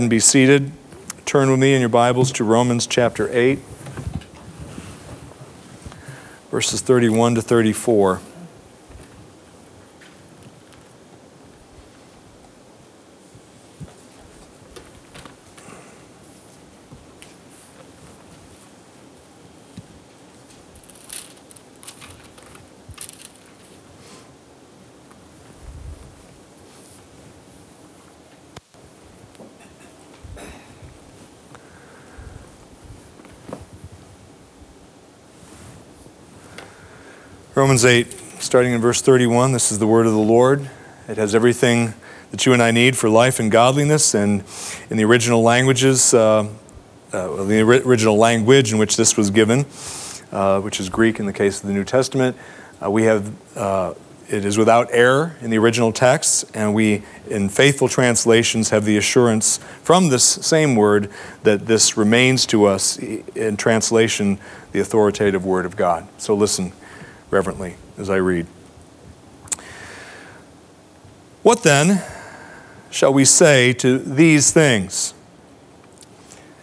and be seated. Turn with me in your Bibles to Romans chapter 8, verses 31 to 34. Romans 8, starting in verse 31, this is the word of the Lord. It has everything that you and I need for life and godliness. And in the original languages, uh, uh, the original language in which this was given, uh, which is Greek in the case of the New Testament, uh, we have uh, it is without error in the original text, and we, in faithful translations, have the assurance from this same word that this remains to us in translation the authoritative word of God. So listen reverently as I read. What then shall we say to these things?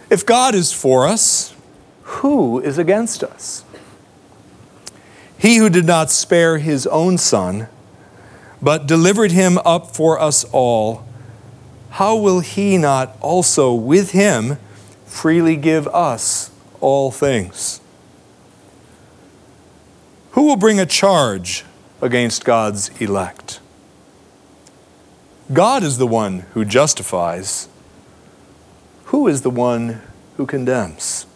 If God is for us, who is against us? He who did not spare his own son, but delivered him up for us all, how will he not also with him freely give us all things? Who will bring a charge against God's elect? God is the one who justifies. Who is the one who condemns?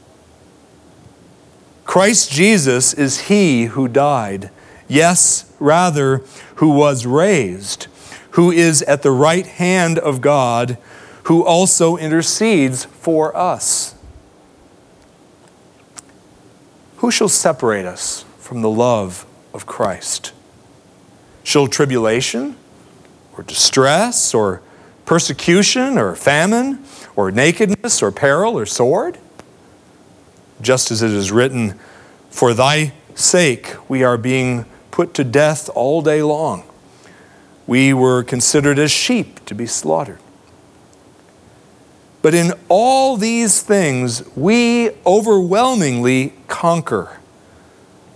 Christ Jesus is he who died, yes, rather, who was raised, who is at the right hand of God, who also intercedes for us. Who shall separate us from the love of Christ. Shall tribulation, or distress, or persecution, or famine, or nakedness, or peril, or sword? Just as it is written, For thy sake we are being put to death all day long. We were considered as sheep to be slaughtered. But in all these things, we overwhelmingly conquer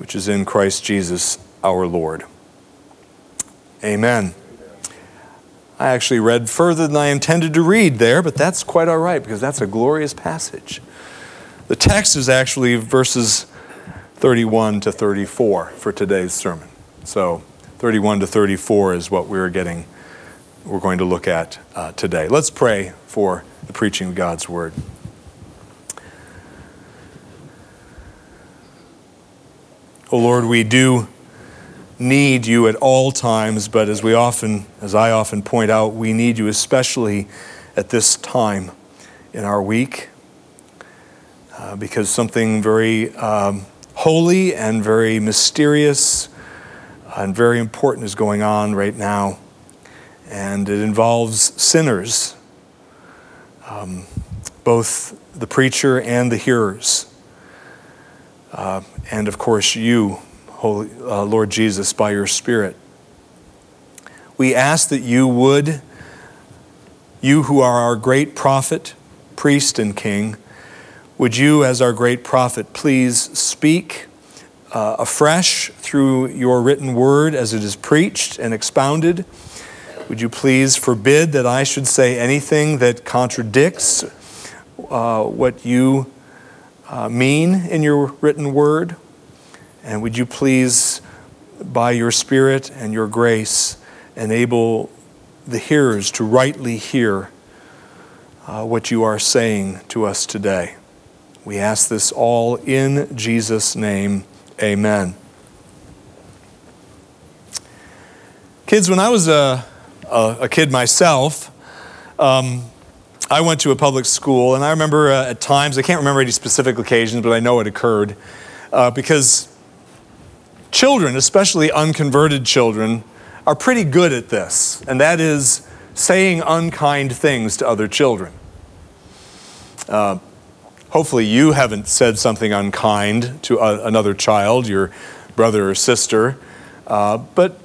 which is in Christ Jesus our Lord. Amen. I actually read further than I intended to read there, but that's quite all right because that's a glorious passage. The text is actually verses 31 to 34 for today's sermon. So 31 to 34 is what we're getting, we're going to look at uh, today. Let's pray for the preaching of God's word. Oh Lord, we do need you at all times, but as we often, as I often point out, we need you especially at this time in our week uh, because something very um, holy and very mysterious and very important is going on right now. And it involves sinners, um, both the preacher and the hearers. Uh, and of course, you, Holy, uh, Lord Jesus, by your Spirit. We ask that you would, you who are our great prophet, priest, and king, would you, as our great prophet, please speak uh, afresh through your written word as it is preached and expounded? Would you please forbid that I should say anything that contradicts uh, what you uh, mean in your written word. And would you please, by your Spirit and your grace, enable the hearers to rightly hear uh, what you are saying to us today. We ask this all in Jesus' name. Amen. Kids, when I was a, a, a kid myself, um, I went to a public school, and I remember uh, at times, I can't remember any specific occasions, but I know it occurred, uh, because children, especially unconverted children, are pretty good at this, and that is saying unkind things to other children. Uh, hopefully, you haven't said something unkind to a, another child, your brother or sister, uh, but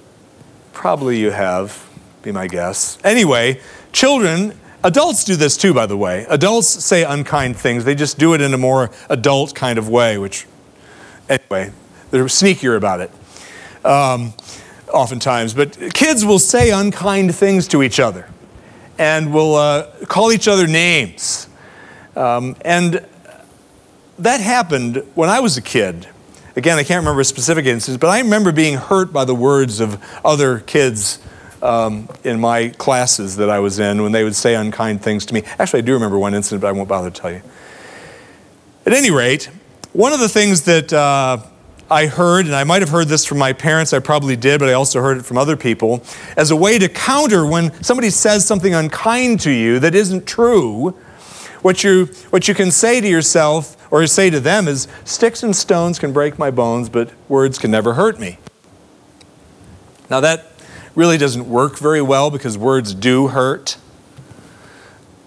probably you have, be my guess. Anyway, children, adults do this too, by the way. Adults say unkind things, they just do it in a more adult kind of way, which, anyway, they're sneakier about it. Um, oftentimes, but kids will say unkind things to each other and will uh, call each other names. Um, and that happened when I was a kid. Again, I can't remember a specific instance, but I remember being hurt by the words of other kids um, in my classes that I was in when they would say unkind things to me. Actually, I do remember one incident, but I won't bother to tell you. At any rate, one of the things that uh, I heard, and I might have heard this from my parents, I probably did, but I also heard it from other people, as a way to counter when somebody says something unkind to you that isn't true, what you, what you can say to yourself or say to them is, Sticks and stones can break my bones, but words can never hurt me. Now, that really doesn't work very well because words do hurt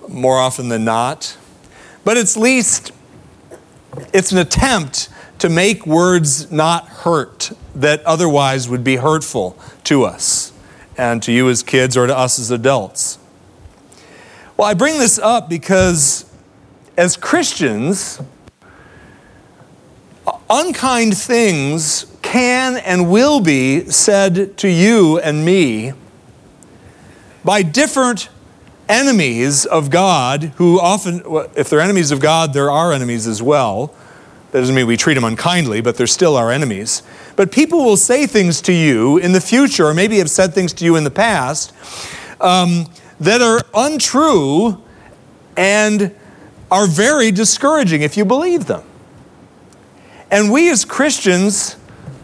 more often than not. But at least it's an attempt to make words not hurt that otherwise would be hurtful to us and to you as kids or to us as adults. Well, I bring this up because as Christians, unkind things can and will be said to you and me by different enemies of God, who often, if they're enemies of God, there are enemies as well that doesn't mean we treat them unkindly, but they're still our enemies. But people will say things to you in the future, or maybe have said things to you in the past, um, that are untrue and are very discouraging if you believe them. And we as Christians,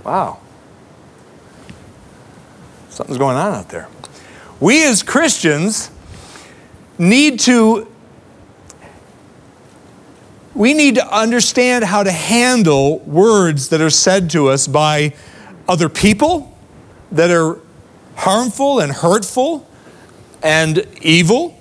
wow, something's going on out there. We as Christians need to we need to understand how to handle words that are said to us by other people that are harmful and hurtful and evil,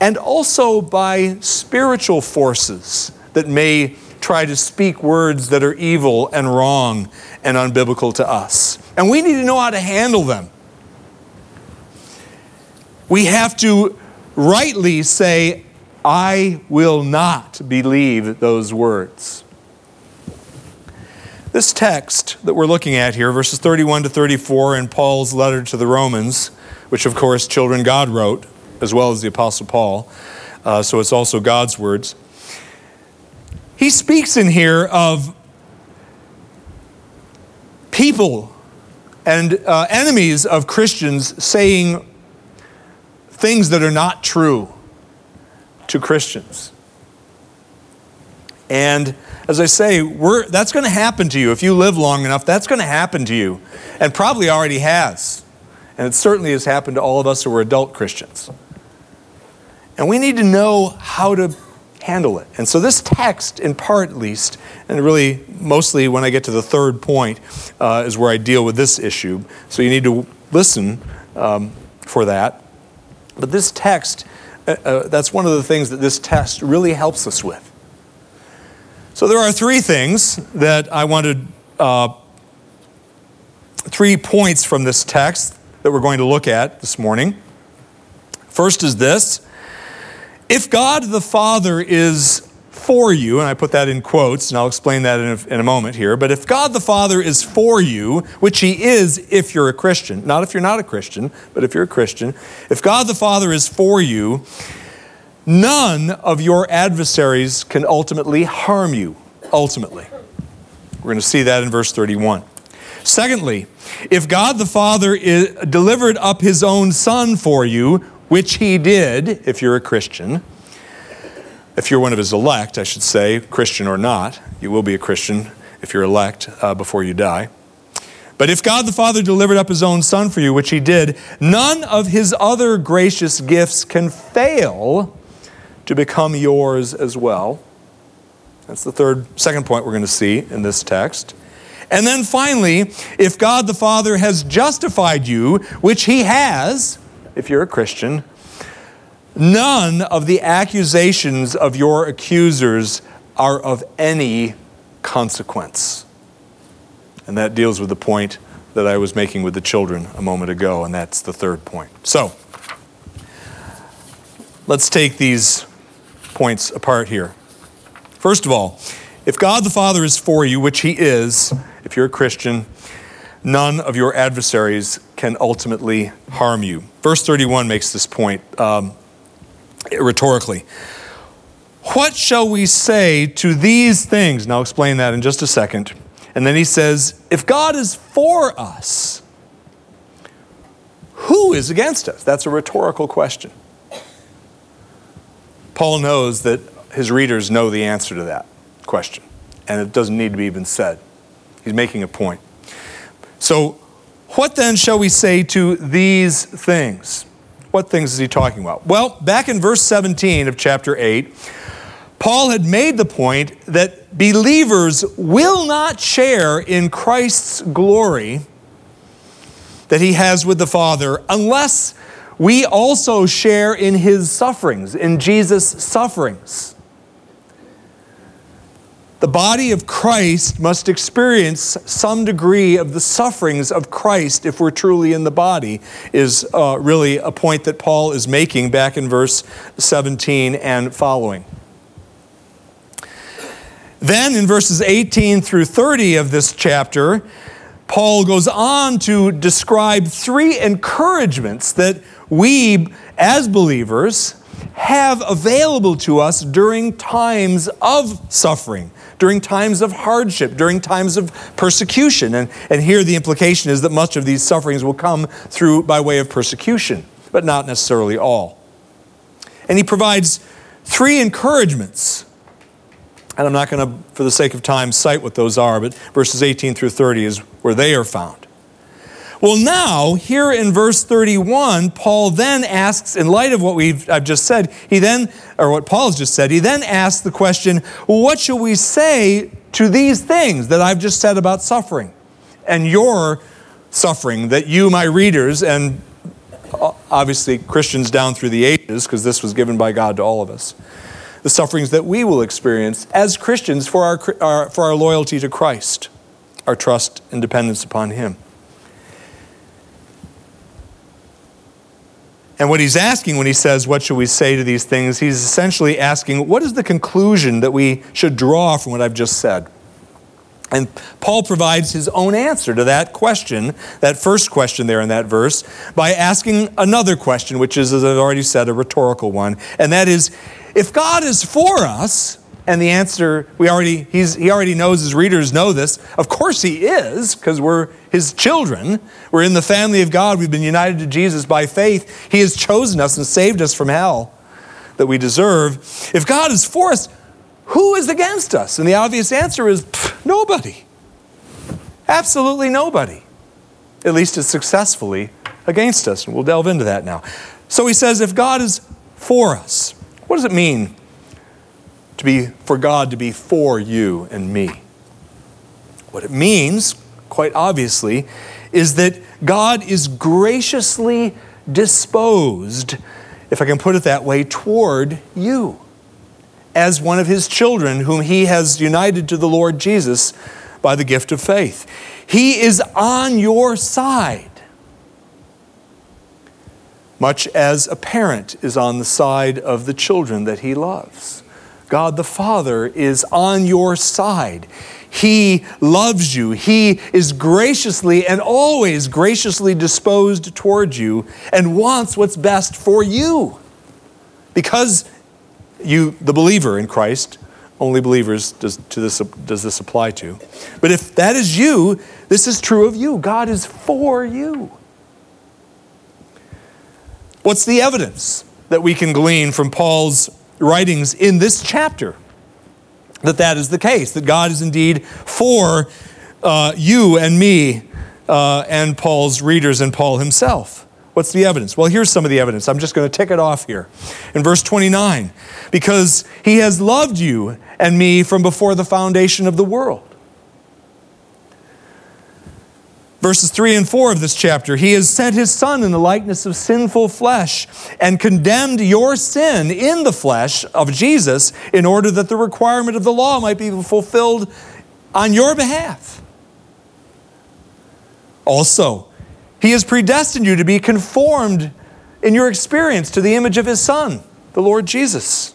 and also by spiritual forces that may try to speak words that are evil and wrong and unbiblical to us. And we need to know how to handle them. We have to rightly say, I will not believe those words. This text that we're looking at here, verses 31 to 34 in Paul's letter to the Romans, which of course children God wrote, as well as the Apostle Paul, uh, so it's also God's words. He speaks in here of people and uh, enemies of Christians saying things that are not true to Christians. And as I say, that's going to happen to you. If you live long enough, that's going to happen to you. And probably already has. And it certainly has happened to all of us who are adult Christians. And we need to know how to handle it. And so, this text, in part at least, and really mostly when I get to the third point, uh, is where I deal with this issue. So, you need to listen um, for that. But this text uh, uh, that's one of the things that this test really helps us with. So there are three things that I wanted, uh, three points from this text that we're going to look at this morning. First is this if God the Father is for you, and I put that in quotes, and I'll explain that in a, in a, moment here. But if God the Father is for you, which He is if you're a Christian, not if you're not a Christian, but if you're a Christian, if God the Father is for you, none of your adversaries can ultimately harm you. Ultimately. We're going to see that in verse 31. Secondly, if God the Father is, delivered up His own Son for you, which He did, if you're a Christian, if you're one of his elect, I should say, Christian or not, you will be a Christian if you're elect uh, before you die. But if God the Father delivered up his own Son for you, which he did, none of his other gracious gifts can fail to become yours as well. That's the third, second point we're going to see in this text. And then finally, if God the Father has justified you, which He has, if you're a Christian, none of the accusations of your accusers are of any consequence. And that deals with the point that I was making with the children a moment ago, and that's the third point. So, let's take these points apart here. First of all, if God the Father is for you, which He is, if you're a Christian, none of your adversaries can ultimately harm you. Verse 31 makes this point um, rhetorically. What shall we say to these things? Now, I'll explain that in just a second. And then he says, If God is for us, who is against us? That's a rhetorical question. Paul knows that his readers know the answer to that question, and it doesn't need to be even said. He's making a point. So, what then shall we say to these things? What things is he talking about? Well, back in verse 17 of chapter 8, Paul had made the point that believers will not share in Christ's glory that he has with the Father unless we also share in his sufferings, in Jesus' sufferings. The body of Christ must experience some degree of the sufferings of Christ if we're truly in the body, is uh, really a point that Paul is making back in verse 17 and following. Then in verses 18 through 30 of this chapter, Paul goes on to describe three encouragements that we, as believers, have available to us during times of suffering, during times of hardship, during times of persecution. And, and here the implication is that much of these sufferings will come through by way of persecution, but not necessarily all. And he provides three encouragements. And I'm not going to, for the sake of time, cite what those are, but verses 18 through 30 is where they are found. Well, now, here in verse 31, Paul then asks, in light of what we've, I've just said, he then, or what Paul's just said, he then asks the question, well, what shall we say to these things that I've just said about suffering and your suffering that you, my readers, and uh, obviously Christians down through the ages, because this was given by God to all of us, the sufferings that we will experience as Christians for our, our for our loyalty to Christ, our trust and dependence upon Him. And what he's asking when he says, What should we say to these things? He's essentially asking, What is the conclusion that we should draw from what I've just said? And Paul provides his own answer to that question, that first question there in that verse, by asking another question, which is, as I've already said, a rhetorical one. And that is if God is for us, and the answer, we already, he already knows, his readers know this. Of course he is, because we're his children. We're in the family of God. We've been united to Jesus by faith. He has chosen us and saved us from hell that we deserve. If God is for us, who is against us? And the obvious answer is pff, nobody. Absolutely nobody. At least as successfully against us. And we'll delve into that now. So he says, if God is for us, what does it mean to be for God to be for you and me. What it means, quite obviously, is that God is graciously disposed, if I can put it that way, toward you as one of his children whom he has united to the Lord Jesus by the gift of faith. He is on your side, much as a parent is on the side of the children that he loves. God the Father is on your side. He loves you. He is graciously and always graciously disposed toward you and wants what's best for you. Because you, the believer in Christ, only believers does, this, does this apply to. But if that is you, this is true of you. God is for you. What's the evidence that we can glean from Paul's writings in this chapter that that is the case, that God is indeed for uh, you and me uh, and Paul's readers and Paul himself. What's the evidence? Well, here's some of the evidence. I'm just going to tick it off here. In verse 29, because he has loved you and me from before the foundation of the world. Verses 3 and 4 of this chapter He has sent His Son in the likeness of sinful flesh and condemned your sin in the flesh of Jesus in order that the requirement of the law might be fulfilled on your behalf. Also, He has predestined you to be conformed in your experience to the image of His Son, the Lord Jesus.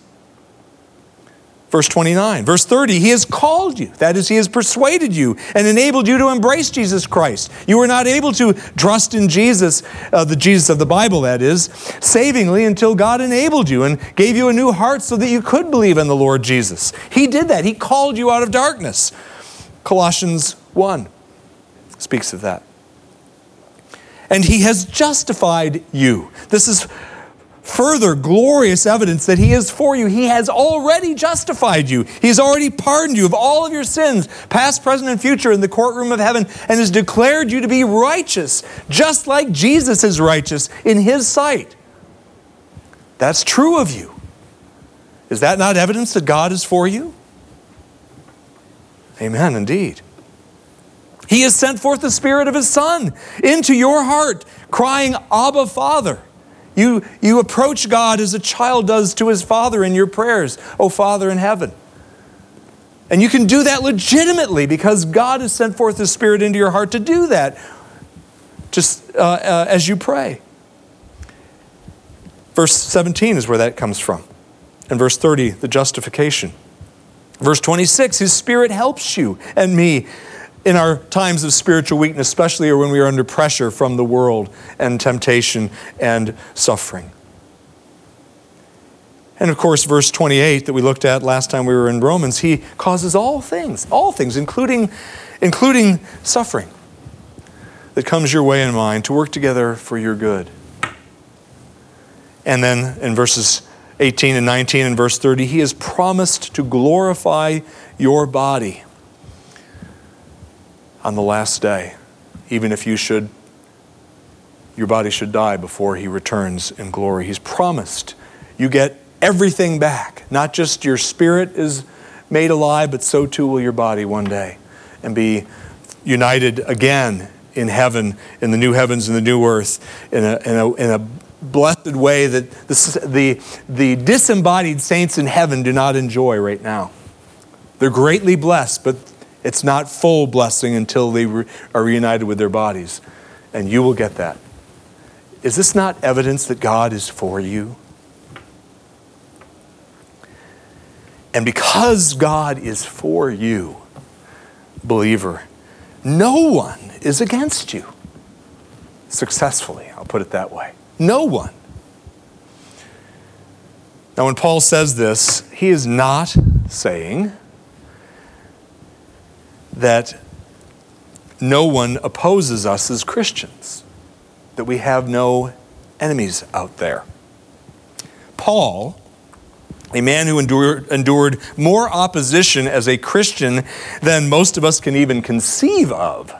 Verse 29. Verse 30, He has called you. That is, He has persuaded you and enabled you to embrace Jesus Christ. You were not able to trust in Jesus, uh, the Jesus of the Bible, that is, savingly until God enabled you and gave you a new heart so that you could believe in the Lord Jesus. He did that. He called you out of darkness. Colossians 1 speaks of that. And He has justified you. This is further glorious evidence that He is for you. He has already justified you, He has already pardoned you of all of your sins, past, present, and future, in the courtroom of heaven, and has declared you to be righteous, just like Jesus is righteous in His sight. That's true of you. Is that not evidence that God is for you? Amen, indeed. He has sent forth the Spirit of His Son into your heart, crying, Abba, Father. You, you approach God as a child does to his father in your prayers, O Father in heaven. And you can do that legitimately because God has sent forth His Spirit into your heart to do that just uh, uh, as you pray. Verse 17 is where that comes from. And verse 30, the justification. Verse 26, His Spirit helps you and me in our times of spiritual weakness, especially or when we are under pressure from the world and temptation and suffering. And of course, verse 28 that we looked at last time we were in Romans, he causes all things, all things, including, including suffering that comes your way and mine, to work together for your good. And then in verses 18 and 19 and verse 30, he has promised to glorify your body on the last day, even if you should, your body should die before he returns in glory. He's promised you get everything back. Not just your spirit is made alive, but so too will your body one day and be united again in heaven, in the new heavens and the new earth, in a, in a, in a blessed way that the, the, the disembodied saints in heaven do not enjoy right now. They're greatly blessed, but it's not full blessing until they re- are reunited with their bodies. And you will get that. Is this not evidence that God is for you? And because God is for you, believer, no one is against you. Successfully, I'll put it that way. No one. Now, when Paul says this, he is not saying that no one opposes us as Christians, that we have no enemies out there. Paul, a man who endured, endured more opposition as a Christian than most of us can even conceive of,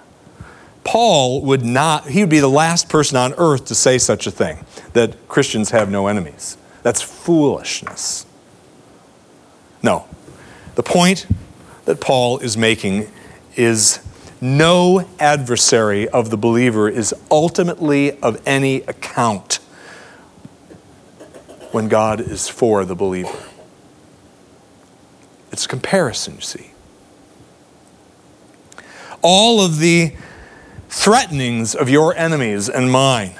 Paul would not, he would be the last person on earth to say such a thing, that Christians have no enemies. That's foolishness. No. The point that Paul is making is no adversary of the believer is ultimately of any account when God is for the believer. It's a comparison, you see. All of the threatenings of your enemies and mine,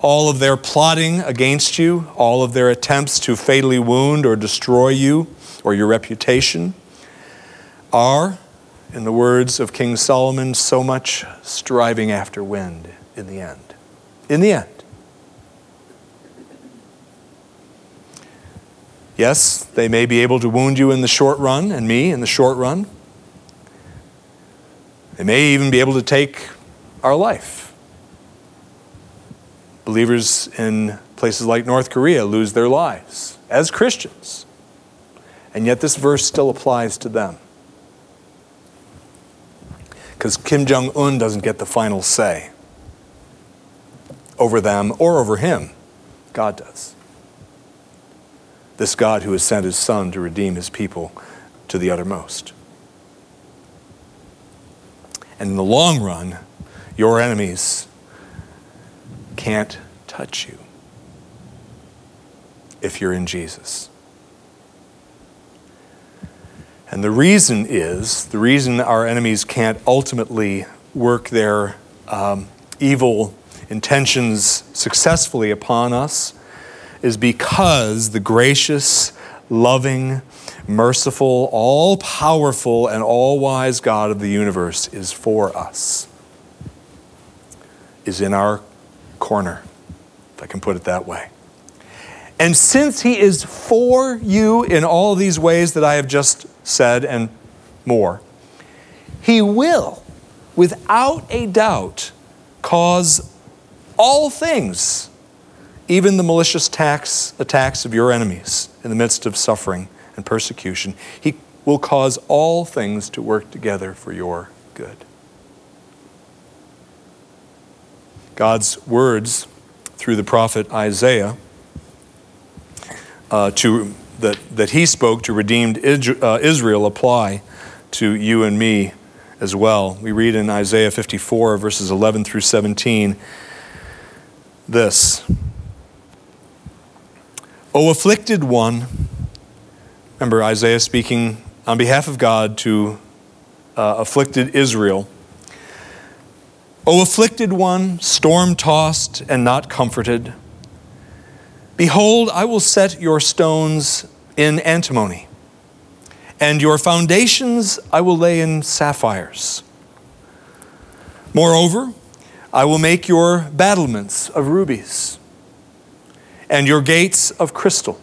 all of their plotting against you, all of their attempts to fatally wound or destroy you or your reputation, are in the words of King Solomon, so much striving after wind in the end. In the end. Yes, they may be able to wound you in the short run, and me in the short run. They may even be able to take our life. Believers in places like North Korea lose their lives as Christians. And yet, this verse still applies to them because Kim Jong un doesn't get the final say. over them or over him. God does. This God who has sent his Son to redeem his people to the uttermost. And in the long run, your enemies can't touch you if you're in Jesus. And the reason is the reason our enemies can't ultimately work their um, evil intentions successfully upon us is because the gracious, loving, merciful, all powerful, and all wise God of the universe is for us, is in our corner, if I can put it that way. And since He is for you in all these ways that I have just said and more, He will, without a doubt, cause all things, even the malicious attacks, attacks of your enemies in the midst of suffering and persecution, He will cause all things to work together for your good. God's words through the prophet Isaiah uh, to, that, that he spoke to redeemed uh, Israel apply to you and me as well. We read in Isaiah 54, verses 11 through 17, this O afflicted one, remember Isaiah speaking on behalf of God to uh, afflicted Israel. O afflicted one, storm tossed and not comforted, behold, I will set your stones in antimony, and your foundations I will lay in sapphires. Moreover, I will make your battlements of rubies, and your gates of crystal,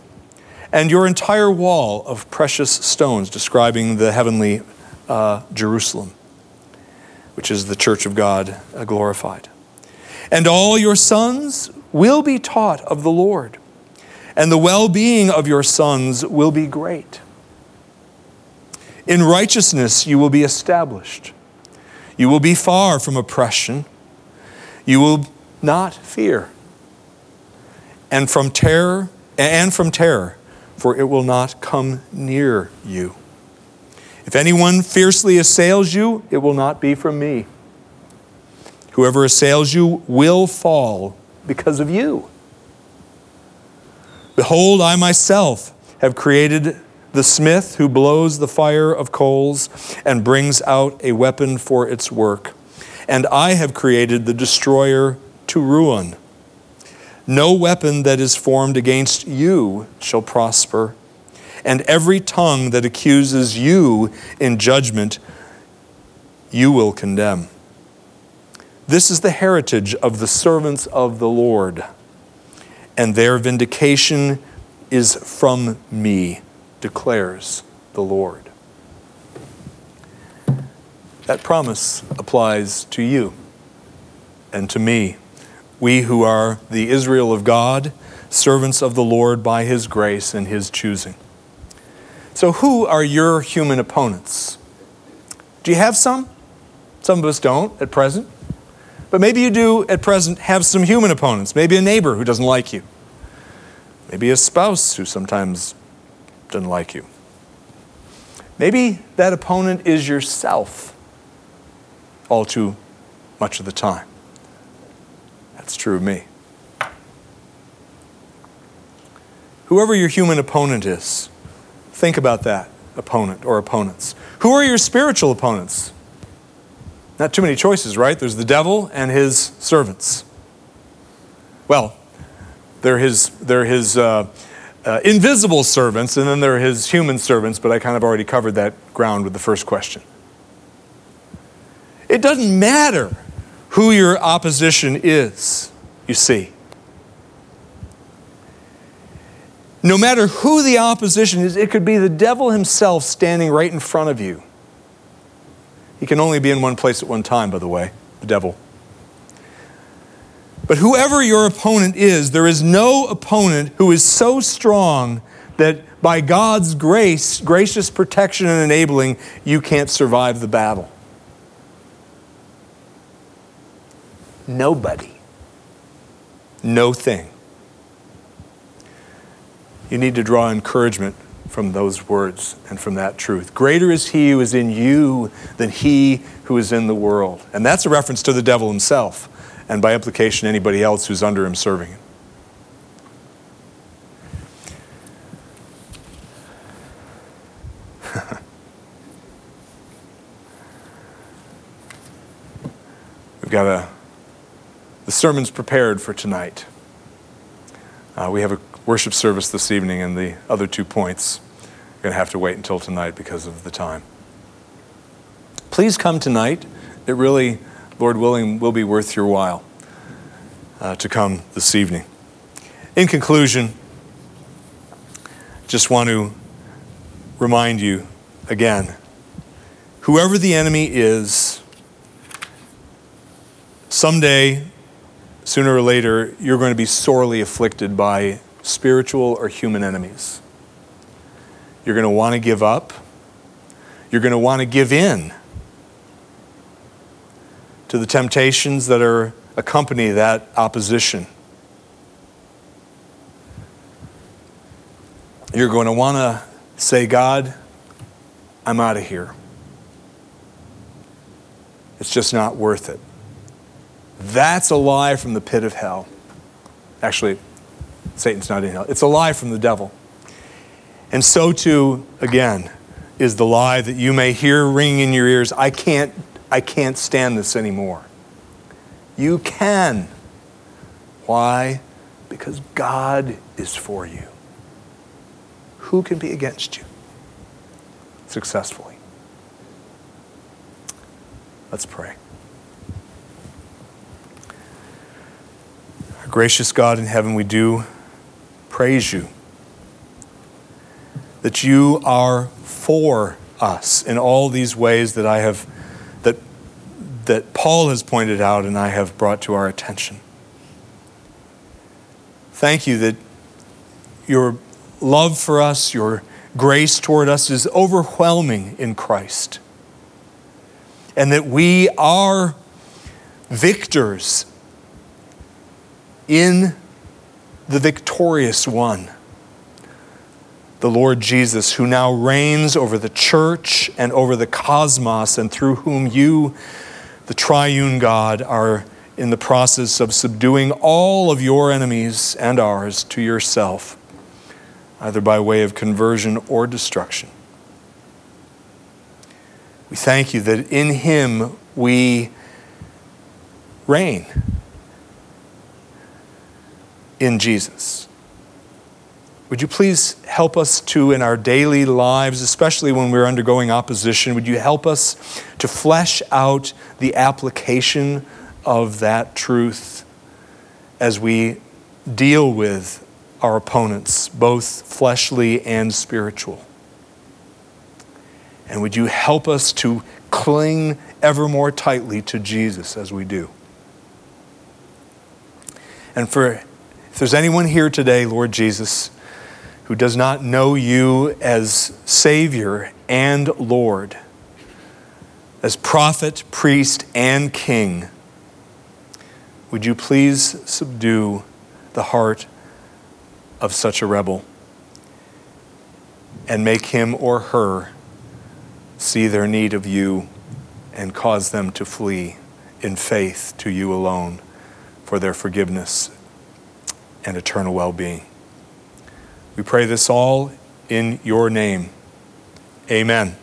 and your entire wall of precious stones, describing the heavenly uh, Jerusalem, which is the church of God uh, glorified. And all your sons will be taught of the Lord, and the well being of your sons will be great. In righteousness you will be established. You will be far from oppression you will not fear. And from terror, and from terror, for it will not come near you. If anyone fiercely assails you, it will not be from me. Whoever assails you will fall because of you. Behold, I myself have created the smith who blows the fire of coals and brings out a weapon for its work and I have created the destroyer to ruin. No weapon that is formed against you shall prosper, and every tongue that accuses you in judgment, you will condemn. This is the heritage of the servants of the Lord, and their vindication is from me, declares the Lord. That promise applies to you and to me, we who are the Israel of God, servants of the Lord by His grace and His choosing. So, who are your human opponents? Do you have some? Some of us don't at present. But maybe you do at present have some human opponents. Maybe a neighbor who doesn't like you. Maybe a spouse who sometimes doesn't like you. Maybe that opponent is yourself all too much of the time. That's true of me. Whoever your human opponent is, think about that opponent or opponents. Who are your spiritual opponents? Not too many choices, right? There's the devil and his servants. Well, they're his, they're his uh, uh, invisible servants, and then there are his human servants, but I kind of already covered that ground with the first question. It doesn't matter who your opposition is, you see. No matter who the opposition is, it could be the devil himself standing right in front of you. He can only be in one place at one time, by the way, the devil. But whoever your opponent is, there is no opponent who is so strong that by God's grace, gracious protection and enabling, you can't survive the battle. Nobody. no thing. You need to draw encouragement from those words and from that truth. Greater is he who is in you than he who is in the world. And that's a reference to the devil himself, and by implication, anybody else who's under him serving him. We've got a, the sermon's prepared for tonight. Uh, we have a worship service this evening, and the other two points are going to have to wait until tonight because of the time. Please come tonight. It really, Lord willing, will be worth your while uh, to come this evening. In conclusion, just want to remind you again whoever the enemy is, someday, sooner or later, you're going to be sorely afflicted by spiritual or human enemies. You're going to want to give up. You're going to want to give in to the temptations that are accompany that opposition. You're going to want to say, God, I'm out of here. It's just not worth it. That's a lie from the pit of hell. Actually, Satan's not in hell. It's a lie from the devil. And so too, again, is the lie that you may hear ringing in your ears I can't, I can't stand this anymore. You can. Why? Because God is for you. Who can be against you successfully? Let's pray. Our gracious God in heaven, we do praise you that you are for us in all these ways that I have that that Paul has pointed out and I have brought to our attention. Thank you that your love for us, your grace toward us is overwhelming in Christ. And that we are victors in the victorious one, the Lord Jesus, who now reigns over the church and over the cosmos, and through whom you, the triune God, are in the process of subduing all of your enemies and ours to yourself, either by way of conversion or destruction. We thank you that in him we reign in Jesus. Would you please help us to, in our daily lives, especially when we're undergoing opposition, would you help us to flesh out the application of that truth as we deal with our opponents, both fleshly and spiritual? And would you help us to cling ever more tightly to Jesus as we do? And for if there's anyone here today, Lord Jesus, who does not know you as Savior and Lord, as prophet, priest, and king, would you please subdue the heart of such a rebel and make him or her see their need of you and cause them to flee in faith to you alone for their forgiveness and eternal well being. We pray this all in your name. Amen.